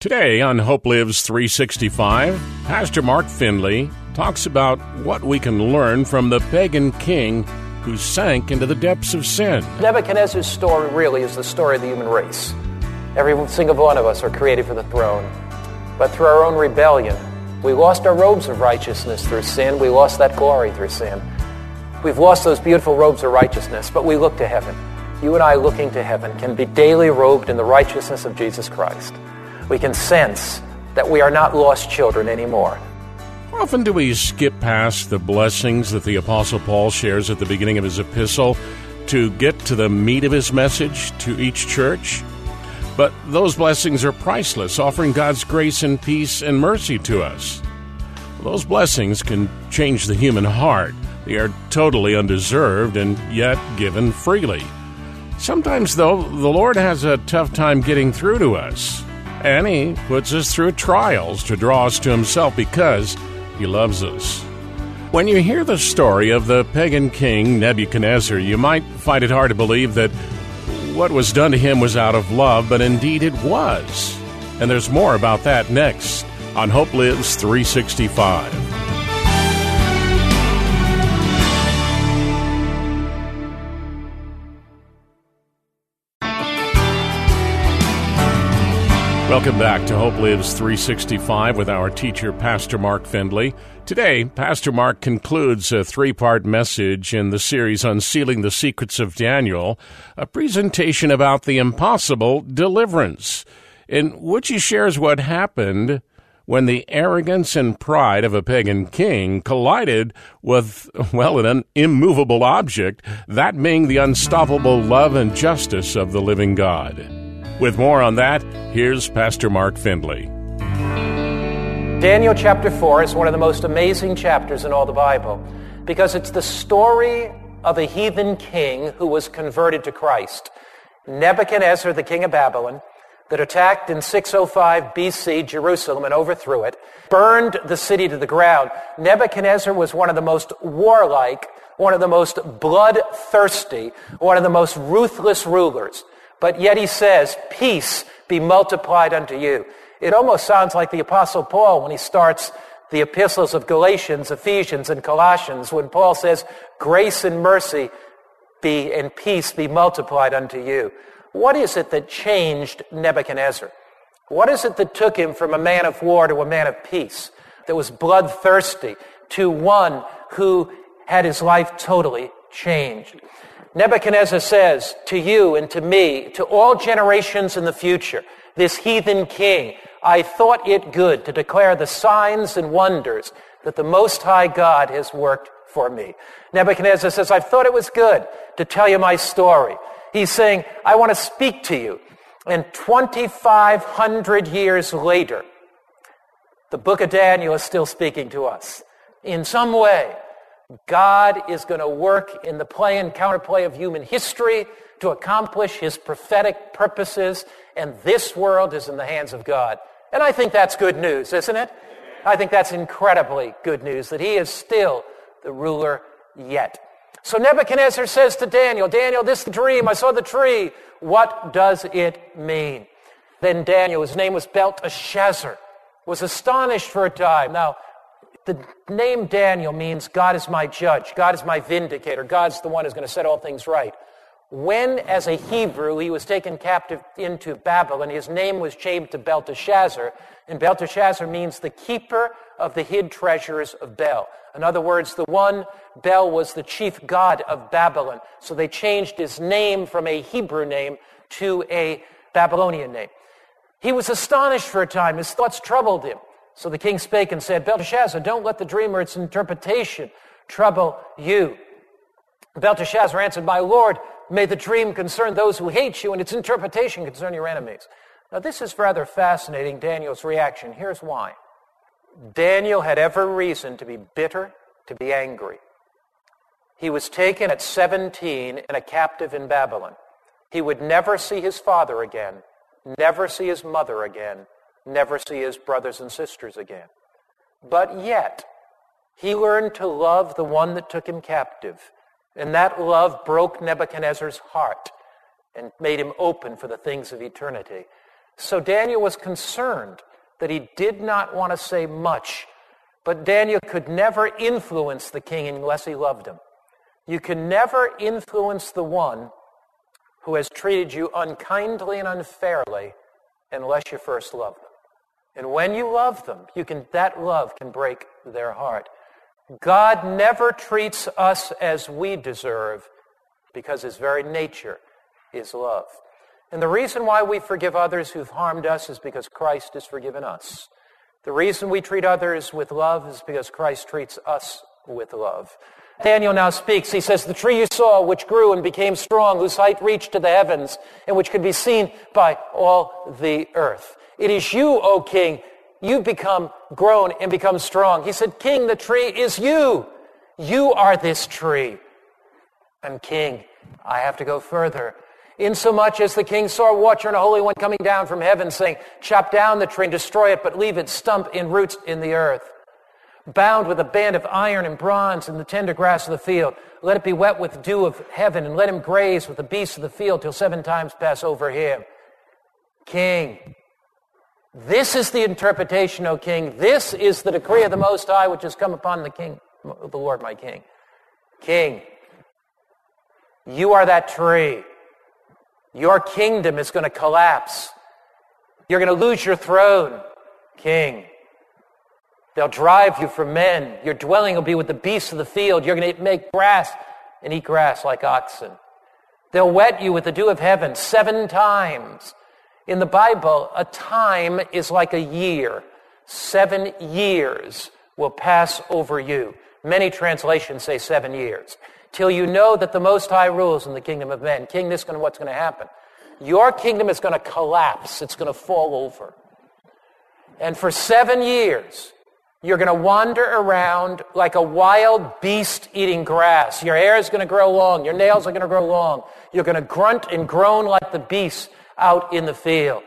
Today on Hope Lives 365, Pastor Mark Finley talks about what we can learn from the pagan king who sank into the depths of sin. Nebuchadnezzar's story really is the story of the human race. Every single one of us are created for the throne. But through our own rebellion, we lost our robes of righteousness through sin. We lost that glory through sin. We've lost those beautiful robes of righteousness, but we look to heaven. You and I looking to heaven can be daily robed in the righteousness of Jesus Christ we can sense that we are not lost children anymore. Often do we skip past the blessings that the Apostle Paul shares at the beginning of his epistle to get to the meat of his message to each church. But those blessings are priceless, offering God's grace and peace and mercy to us. Those blessings can change the human heart. They are totally undeserved and yet given freely. Sometimes, though, the Lord has a tough time getting through to us. And He puts us through trials to draw us to Himself because He loves us. When you hear the story of the pagan king Nebuchadnezzar, you might find it hard to believe that what was done to him was out of love, but indeed it was. And there's more about that next on Hope Lives 365. Welcome back to Hope Lives 365 with our teacher, Pastor Mark Finley. Today, Pastor Mark concludes a three part message in the series Unsealing the Secrets of Daniel, a presentation about the impossible deliverance, in which he shares what happened when the arrogance and pride of a pagan king collided with, well, an immovable object, that being the unstoppable love and justice of the living God. With more on that, here's Pastor Mark Finley. Daniel chapter 4 is one of the most amazing chapters in all the Bible because it's the story of a heathen king who was converted to Christ. Nebuchadnezzar, the king of Babylon, that attacked in 605 BC Jerusalem and overthrew it, burned the city to the ground. Nebuchadnezzar was one of the most warlike, one of the most bloodthirsty, one of the most ruthless rulers. But yet he says, Peace be multiplied unto you. It almost sounds like the Apostle Paul when he starts the epistles of Galatians, Ephesians, and Colossians, when Paul says, Grace and mercy be and peace be multiplied unto you. What is it that changed Nebuchadnezzar? What is it that took him from a man of war to a man of peace, that was bloodthirsty, to one who had his life totally changed? Nebuchadnezzar says to you and to me, to all generations in the future, this heathen king, I thought it good to declare the signs and wonders that the Most High God has worked for me. Nebuchadnezzar says, I thought it was good to tell you my story. He's saying, I want to speak to you. And 2,500 years later, the book of Daniel is still speaking to us. In some way, God is going to work in the play and counterplay of human history to accomplish his prophetic purposes, and this world is in the hands of God. And I think that's good news, isn't it? I think that's incredibly good news that he is still the ruler yet. So Nebuchadnezzar says to Daniel, Daniel, this dream, I saw the tree. What does it mean? Then Daniel, his name was Belteshazzar, was astonished for a time. Now, the name Daniel means God is my judge, God is my vindicator, God's the one who's going to set all things right. When, as a Hebrew, he was taken captive into Babylon, his name was changed to Belteshazzar, and Belteshazzar means the keeper of the hid treasures of Bel. In other words, the one, Bel was the chief god of Babylon. So they changed his name from a Hebrew name to a Babylonian name. He was astonished for a time. His thoughts troubled him. So the king spake and said, Belteshazzar, don't let the dream or its interpretation trouble you. Belteshazzar answered, My Lord, may the dream concern those who hate you and its interpretation concern your enemies. Now, this is rather fascinating, Daniel's reaction. Here's why Daniel had every reason to be bitter, to be angry. He was taken at 17 and a captive in Babylon. He would never see his father again, never see his mother again, never see his brothers and sisters again. But yet, he learned to love the one that took him captive. And that love broke Nebuchadnezzar's heart and made him open for the things of eternity. So Daniel was concerned that he did not want to say much, but Daniel could never influence the king unless he loved him. You can never influence the one who has treated you unkindly and unfairly unless you first love them. And when you love them, you can, that love can break their heart. God never treats us as we deserve because his very nature is love. And the reason why we forgive others who've harmed us is because Christ has forgiven us. The reason we treat others with love is because Christ treats us with love. Daniel now speaks. He says, The tree you saw, which grew and became strong, whose height reached to the heavens, and which could be seen by all the earth. It is you, O king. You've become grown and become strong. He said, King, the tree is you. You are this tree. And king, I have to go further insomuch as the king saw a watcher and a holy one coming down from heaven, saying, Chop down the tree and destroy it, but leave its stump in roots in the earth. Bound with a band of iron and bronze in the tender grass of the field, let it be wet with dew of heaven, and let him graze with the beasts of the field till seven times pass over him. King, this is the interpretation, O king. This is the decree of the Most High which has come upon the king, the Lord my king. King, you are that tree your kingdom is going to collapse. You're going to lose your throne, king. They'll drive you from men. Your dwelling will be with the beasts of the field. You're going to make grass and eat grass like oxen. They'll wet you with the dew of heaven seven times. In the Bible, a time is like a year. Seven years will pass over you. Many translations say seven years till you know that the Most High rules in the kingdom of men. King, this is gonna, what's going to happen. Your kingdom is going to collapse. It's going to fall over. And for seven years, you're going to wander around like a wild beast eating grass. Your hair is going to grow long. Your nails are going to grow long. You're going to grunt and groan like the beasts out in the field.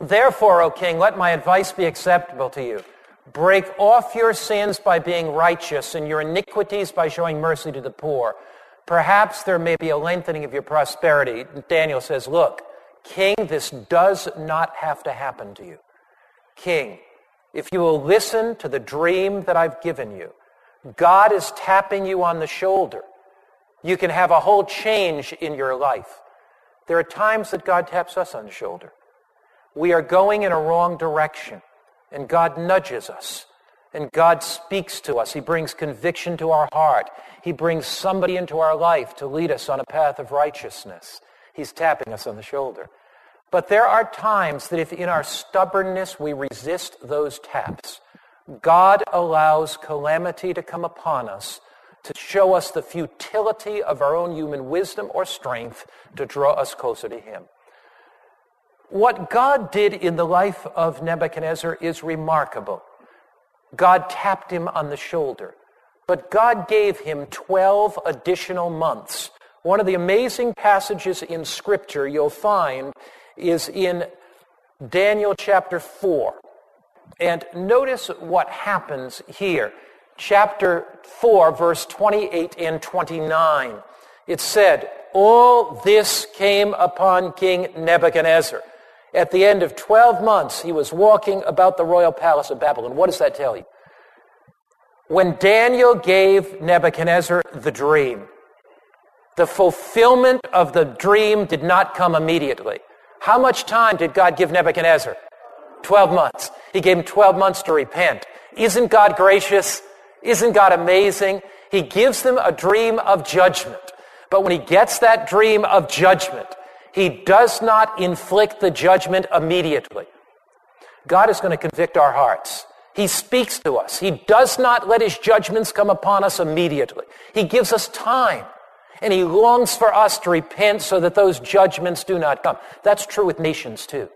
Therefore, O king, let my advice be acceptable to you. Break off your sins by being righteous and your iniquities by showing mercy to the poor. Perhaps there may be a lengthening of your prosperity. Daniel says, Look, King, this does not have to happen to you. King, if you will listen to the dream that I've given you, God is tapping you on the shoulder. You can have a whole change in your life. There are times that God taps us on the shoulder. We are going in a wrong direction. And God nudges us. And God speaks to us. He brings conviction to our heart. He brings somebody into our life to lead us on a path of righteousness. He's tapping us on the shoulder. But there are times that if in our stubbornness we resist those taps, God allows calamity to come upon us to show us the futility of our own human wisdom or strength to draw us closer to Him. What God did in the life of Nebuchadnezzar is remarkable. God tapped him on the shoulder, but God gave him 12 additional months. One of the amazing passages in Scripture you'll find is in Daniel chapter 4. And notice what happens here. Chapter 4, verse 28 and 29. It said, All this came upon King Nebuchadnezzar. At the end of 12 months, he was walking about the royal palace of Babylon. What does that tell you? When Daniel gave Nebuchadnezzar the dream, the fulfillment of the dream did not come immediately. How much time did God give Nebuchadnezzar? 12 months. He gave him 12 months to repent. Isn't God gracious? Isn't God amazing? He gives them a dream of judgment. But when he gets that dream of judgment, he does not inflict the judgment immediately. God is going to convict our hearts. He speaks to us. He does not let his judgments come upon us immediately. He gives us time. And he longs for us to repent so that those judgments do not come. That's true with nations too.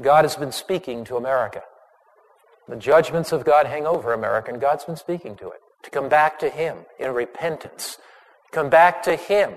God has been speaking to America. The judgments of God hang over America, and God's been speaking to it to come back to Him in repentance. Come back to Him.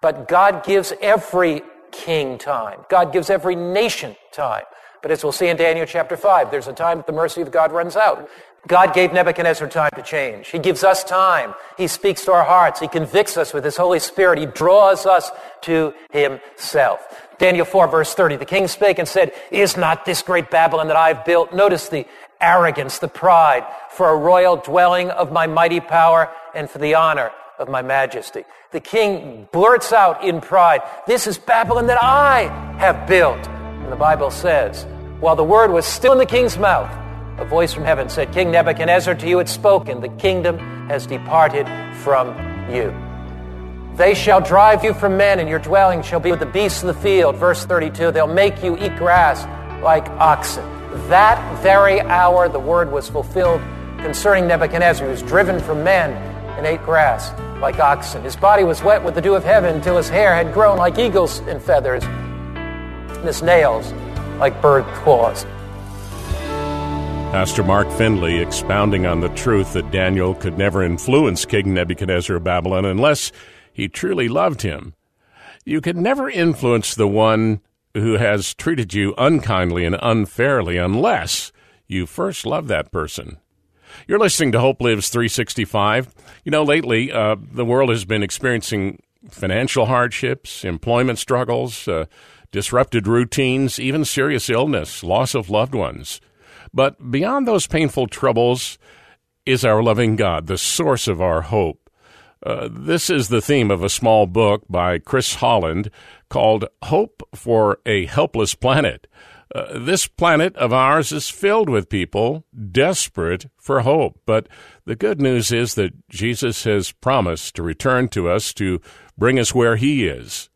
But God gives every king time. God gives every nation time. But as we'll see in Daniel chapter 5, there's a time that the mercy of God runs out. God gave Nebuchadnezzar time to change. He gives us time. He speaks to our hearts. He convicts us with His Holy Spirit. He draws us to Himself. Daniel 4 verse 30, the king spake and said, Is not this great Babylon that I've built? Notice the arrogance, the pride, for a royal dwelling of my mighty power and for the honor of my majesty. The king blurts out in pride, This is Babylon that I have built. And the Bible says, While the word was still in the king's mouth, a voice from heaven said, King Nebuchadnezzar, to you it's spoken, the kingdom has departed from you. They shall drive you from men, and your dwelling shall be with the beasts of the field. Verse 32 They'll make you eat grass like oxen. That very hour, the word was fulfilled concerning Nebuchadnezzar. He was driven from men and ate grass like oxen. His body was wet with the dew of heaven until his hair had grown like eagles' and feathers, and his nails like bird claws. Pastor Mark Finley expounding on the truth that Daniel could never influence King Nebuchadnezzar of Babylon unless he truly loved him. You can never influence the one who has treated you unkindly and unfairly unless you first love that person. You're listening to Hope Lives 365. You know, lately, uh, the world has been experiencing financial hardships, employment struggles, uh, disrupted routines, even serious illness, loss of loved ones. But beyond those painful troubles is our loving God, the source of our hope. Uh, this is the theme of a small book by Chris Holland called Hope for a Helpless Planet. Uh, this planet of ours is filled with people desperate for hope. But the good news is that Jesus has promised to return to us to bring us where He is.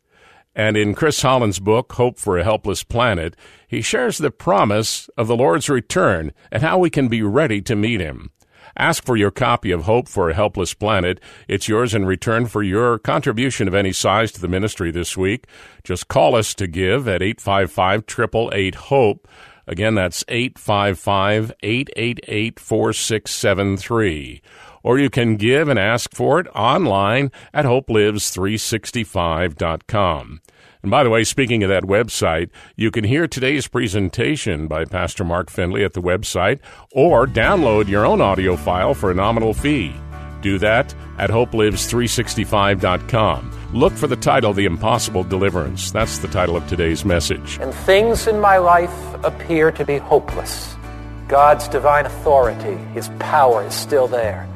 And in Chris Holland's book, Hope for a Helpless Planet, he shares the promise of the Lord's return and how we can be ready to meet Him. Ask for your copy of Hope for a Helpless Planet. It's yours in return for your contribution of any size to the ministry this week. Just call us to give at 855 888 HOPE. Again, that's 855 888 4673. Or you can give and ask for it online at hopelives365.com. And by the way, speaking of that website, you can hear today's presentation by Pastor Mark Finley at the website or download your own audio file for a nominal fee. Do that at hopelives365.com. Look for the title, The Impossible Deliverance. That's the title of today's message. And things in my life appear to be hopeless. God's divine authority, His power is still there.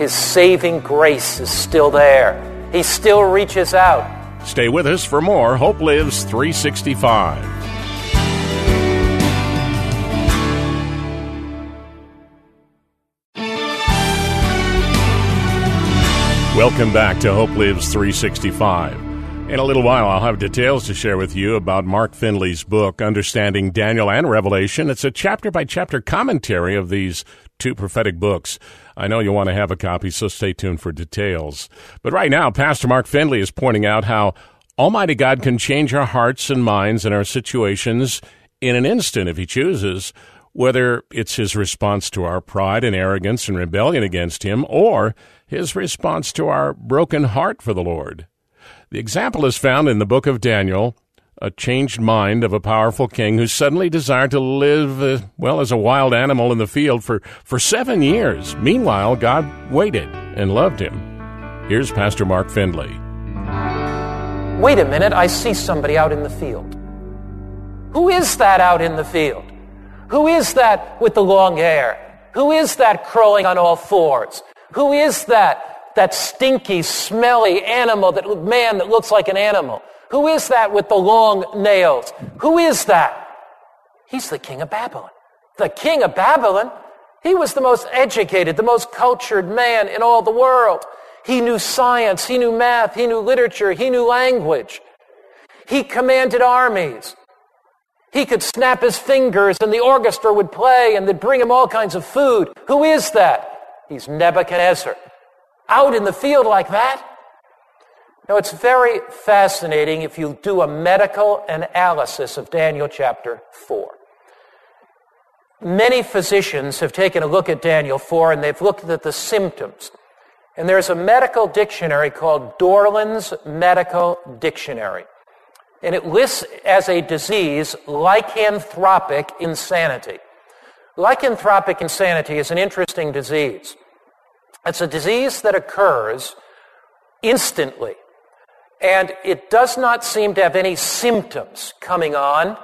His saving grace is still there. He still reaches out. Stay with us for more Hope Lives 365. Welcome back to Hope Lives 365. In a little while, I'll have details to share with you about Mark Finley's book, Understanding Daniel and Revelation. It's a chapter by chapter commentary of these two prophetic books. I know you'll want to have a copy, so stay tuned for details. But right now, Pastor Mark Finley is pointing out how Almighty God can change our hearts and minds and our situations in an instant if He chooses, whether it's His response to our pride and arrogance and rebellion against Him, or His response to our broken heart for the Lord. The example is found in the book of Daniel, a changed mind of a powerful king who suddenly desired to live, uh, well, as a wild animal in the field for, for seven years. Meanwhile, God waited and loved him. Here's Pastor Mark Finley. Wait a minute, I see somebody out in the field. Who is that out in the field? Who is that with the long hair? Who is that crawling on all fours? Who is that, that stinky, smelly animal, that man that looks like an animal? Who is that with the long nails? Who is that? He's the king of Babylon. The king of Babylon? He was the most educated, the most cultured man in all the world. He knew science, he knew math, he knew literature, he knew language. He commanded armies. He could snap his fingers and the orchestra would play and they'd bring him all kinds of food. Who is that? He's Nebuchadnezzar. Out in the field like that? Now, it's very fascinating if you do a medical analysis of Daniel chapter 4. many physicians have taken a look at Daniel 4 and they've looked at the symptoms. And there's a medical dictionary called Dorland's Medical Dictionary. And it lists as a disease lycanthropic insanity. Lycanthropic insanity is an interesting disease. It's a disease that occurs instantly, and it does not seem to have any symptoms coming on.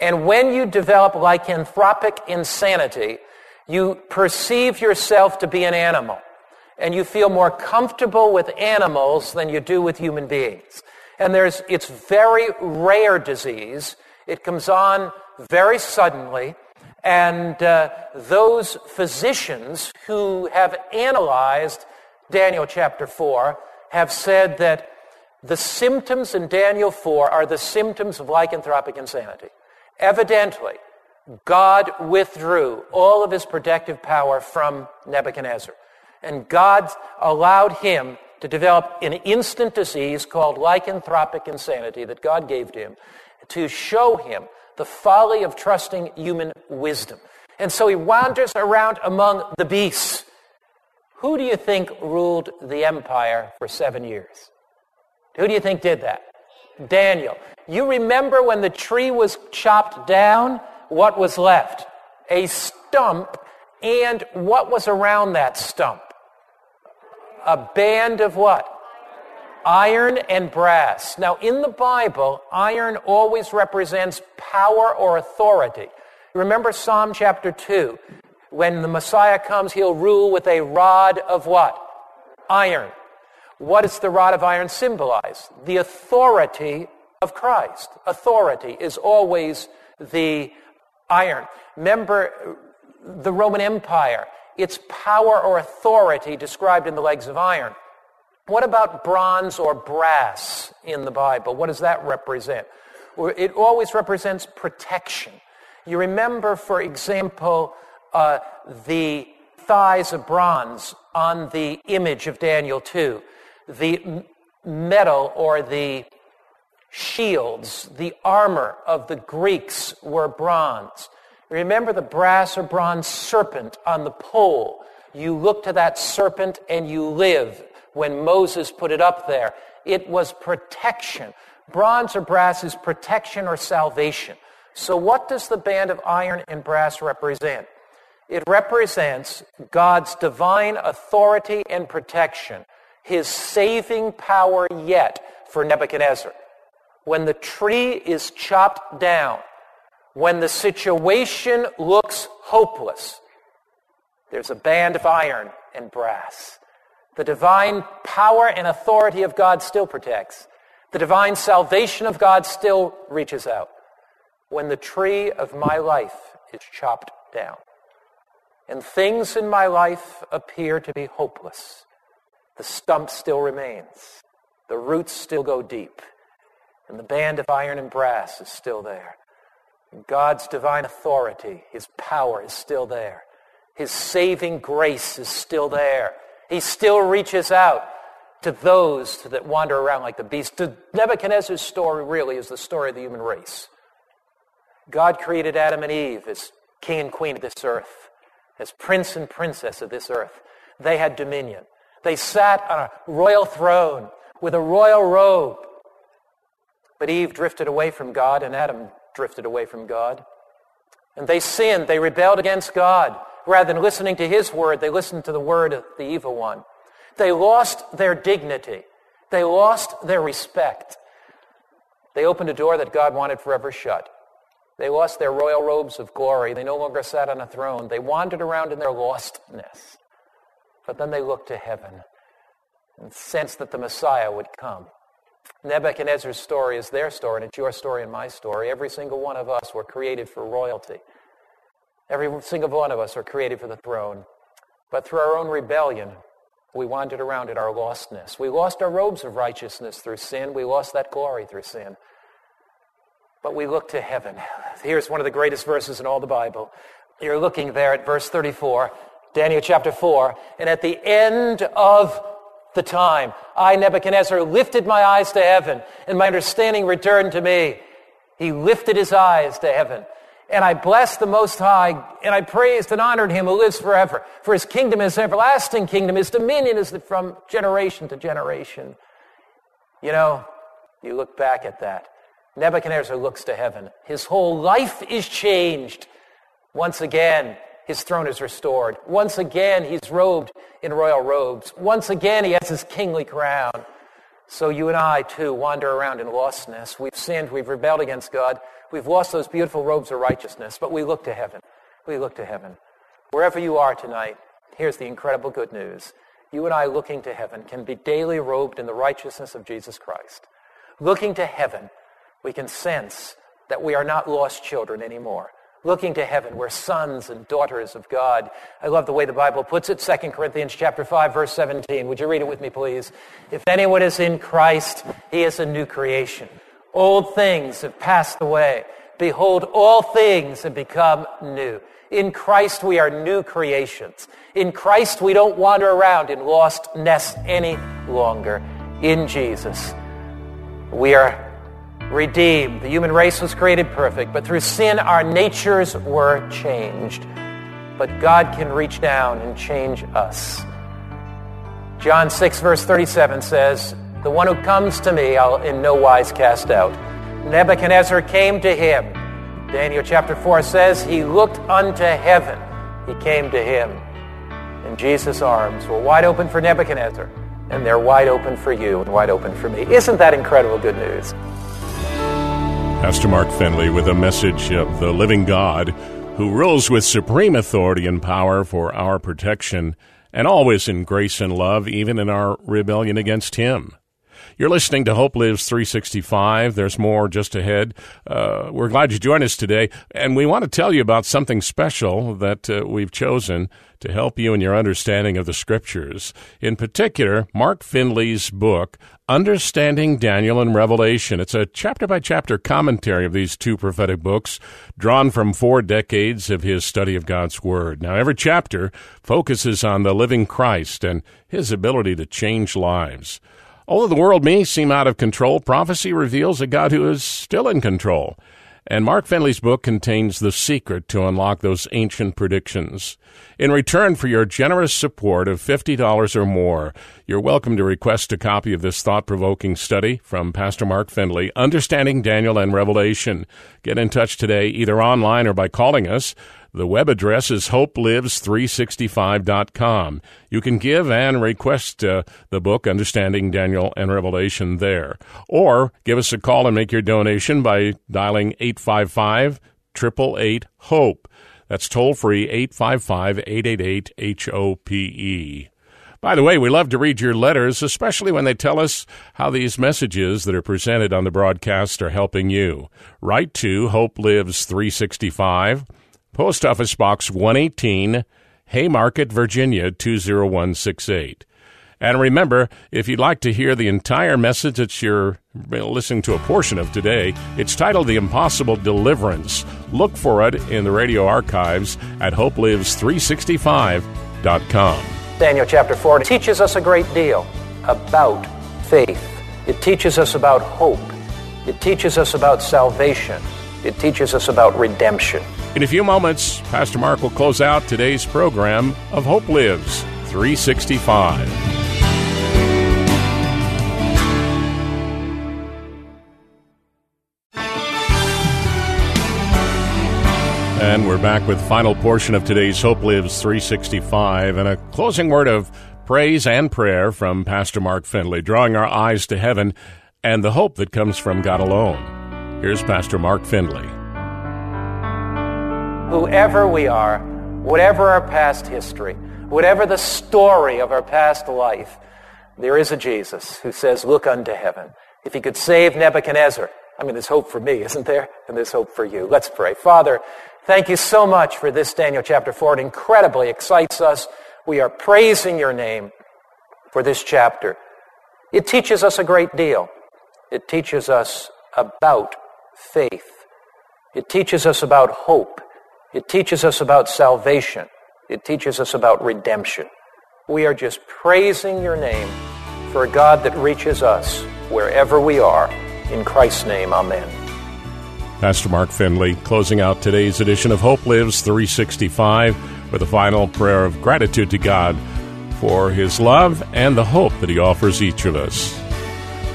And when you develop lycanthropic insanity, you perceive yourself to be an animal, and you feel more comfortable with animals than you do with human beings. And there's, it's very rare disease. It comes on very suddenly. And uh, those physicians who have analyzed Daniel chapter 4 have said that the symptoms in Daniel 4 are the symptoms of lycanthropic insanity. Evidently, God withdrew all of his protective power from Nebuchadnezzar. And God allowed him to develop an instant disease called lycanthropic insanity that God gave to him to show him the folly of trusting human wisdom. And so he wanders around among the beasts. Who do you think ruled the empire for seven years? Who do you think did that? Daniel. You remember when the tree was chopped down? What was left? A stump. And what was around that stump? A band of what? iron and brass. Now, in the Bible, iron always represents power or authority. Remember Psalm chapter 2. When the Messiah comes, he'll rule with a rod of what? Iron. What does the rod of iron symbolize? The authority of Christ. Authority is always the iron. Remember the Roman Empire. Its power or authority described in the legs of iron. What about bronze or brass in the Bible? What does that represent? It always represents protection. You remember, for example, uh, the thighs of bronze on the image of Daniel 2, the metal or the shields, the armor of the Greeks were bronze. Remember the brass or bronze serpent on the pole. You look to that serpent and you live when Moses put it up there. It was protection. Bronze or brass is protection or salvation. So, what does the band of iron and brass represent? It represents God's divine authority and protection, his saving power yet for Nebuchadnezzar. When the tree is chopped down, when the situation looks hopeless, there's a band of iron and brass the divine power and authority of God still protects. The divine salvation of God still reaches out. When the tree of my life is chopped down and things in my life appear to be hopeless, the stump still remains. The roots still go deep. And the band of iron and brass is still there. God's divine authority, his power is still there. His saving grace is still there. He still reaches out to those that wander around like the beast. Nebuchadnezzar's story really is the story of the human race. God created Adam and Eve as king and queen of this earth, as prince and princess of this earth. They had dominion. They sat on a royal throne with a royal robe. But Eve drifted away from God, and Adam drifted away from God. And they sinned. They rebelled against God. Rather than listening to his word, they listened to the word of the evil one. They lost their dignity. They lost their respect. They opened a door that God wanted forever shut. They lost their royal robes of glory. They no longer sat on a throne. They wandered around in their lostness. But then they looked to heaven and sensed that the Messiah would come. Nebuchadnezzar's story is their story, and it's your story and my story. Every single one of us were created for royalty. Every single one of us are created for the throne. But through our own rebellion, we wandered around in our lostness. We lost our robes of righteousness through sin. We lost that glory through sin. But we look to heaven. Here's one of the greatest verses in all the Bible. You're looking there at verse 34, Daniel chapter 4. And at the end of the time, I, Nebuchadnezzar, lifted my eyes to heaven, and my understanding returned to me. He lifted his eyes to heaven And I blessed the Most High, and I praised and honored him who lives forever. For his kingdom is an everlasting kingdom, his dominion is from generation to generation. You know, you look back at that. Nebuchadnezzar looks to heaven. His whole life is changed. Once again, his throne is restored. Once again, he's robed in royal robes. Once again, he has his kingly crown. So you and I, too, wander around in lostness. We've sinned. We've rebelled against God. We've lost those beautiful robes of righteousness, but we look to heaven. We look to heaven. Wherever you are tonight, here's the incredible good news. You and I, looking to heaven, can be daily robed in the righteousness of Jesus Christ. Looking to heaven, we can sense that we are not lost children anymore. Looking to heaven, we're sons and daughters of God. I love the way the Bible puts it. 2 Corinthians chapter 5, verse 17. Would you read it with me, please? If anyone is in Christ, he is a new creation. Old things have passed away. Behold, all things have become new. In Christ, we are new creations. In Christ, we don't wander around in lost nests any longer. In Jesus, we are redeemed. The human race was created perfect, but through sin, our natures were changed. But God can reach down and change us. John 6, verse 37 says, The one who comes to me, I'll in no wise cast out. Nebuchadnezzar came to him. Daniel chapter 4 says, He looked unto heaven. He came to him. And Jesus' arms were wide open for Nebuchadnezzar, and they're wide open for you and wide open for me. Isn't that incredible good news? Pastor Mark Finley with a message of the living God who rules with supreme authority and power for our protection and always in grace and love, even in our rebellion against Him. You're listening to Hope Lives 365. There's more just ahead. Uh, we're glad you joined us today, and we want to tell you about something special that uh, we've chosen to help you in your understanding of the Scriptures. In particular, Mark Finley's book, Understanding Daniel and Revelation. It's a chapter by chapter commentary of these two prophetic books, drawn from four decades of his study of God's Word. Now, every chapter focuses on the living Christ and his ability to change lives. Although the world may seem out of control, prophecy reveals a God who is still in control. And Mark Finley's book contains the secret to unlock those ancient predictions. In return for your generous support of $50 or more, you're welcome to request a copy of this thought provoking study from Pastor Mark Finley, Understanding Daniel and Revelation. Get in touch today, either online or by calling us. The web address is hopelives365.com. You can give and request uh, the book, Understanding Daniel and Revelation, there. Or give us a call and make your donation by dialing 855 888 HOPE. That's toll free 855 888 HOPE. By the way, we love to read your letters, especially when they tell us how these messages that are presented on the broadcast are helping you. Write to Hope Lives 365. Post Office Box 118, Haymarket, Virginia 20168. And remember, if you'd like to hear the entire message that you're listening to a portion of today, it's titled The Impossible Deliverance. Look for it in the radio archives at hopelives365.com. Daniel chapter 4 teaches us a great deal about faith. It teaches us about hope. It teaches us about salvation. It teaches us about redemption. In a few moments, Pastor Mark will close out today's program of Hope Lives 365. And we're back with final portion of today's Hope Lives 365 and a closing word of praise and prayer from Pastor Mark Finley, drawing our eyes to heaven and the hope that comes from God alone. Here's Pastor Mark Finley whoever we are, whatever our past history, whatever the story of our past life, there is a Jesus who says, Look unto heaven. If he could save Nebuchadnezzar, I mean, there's hope for me, isn't there? And there's hope for you. Let's pray. Father, thank you so much for this Daniel chapter 4. It incredibly excites us. We are praising your name for this chapter. It teaches us a great deal. It teaches us about faith. It teaches us about hope. It teaches us about salvation. It teaches us about redemption. We are just praising your name for a God that reaches us wherever we are. In Christ's name, amen. Pastor Mark Finley closing out today's edition of Hope Lives 365 with a final prayer of gratitude to God for his love and the hope that he offers each of us.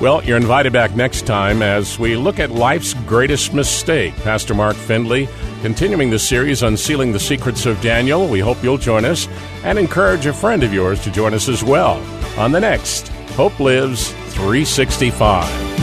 Well, you're invited back next time as we look at life's greatest mistake. Pastor Mark Finley continuing the series Unsealing the Secrets of Daniel. We hope you'll join us and encourage a friend of yours to join us as well on the next Hope Lives 365.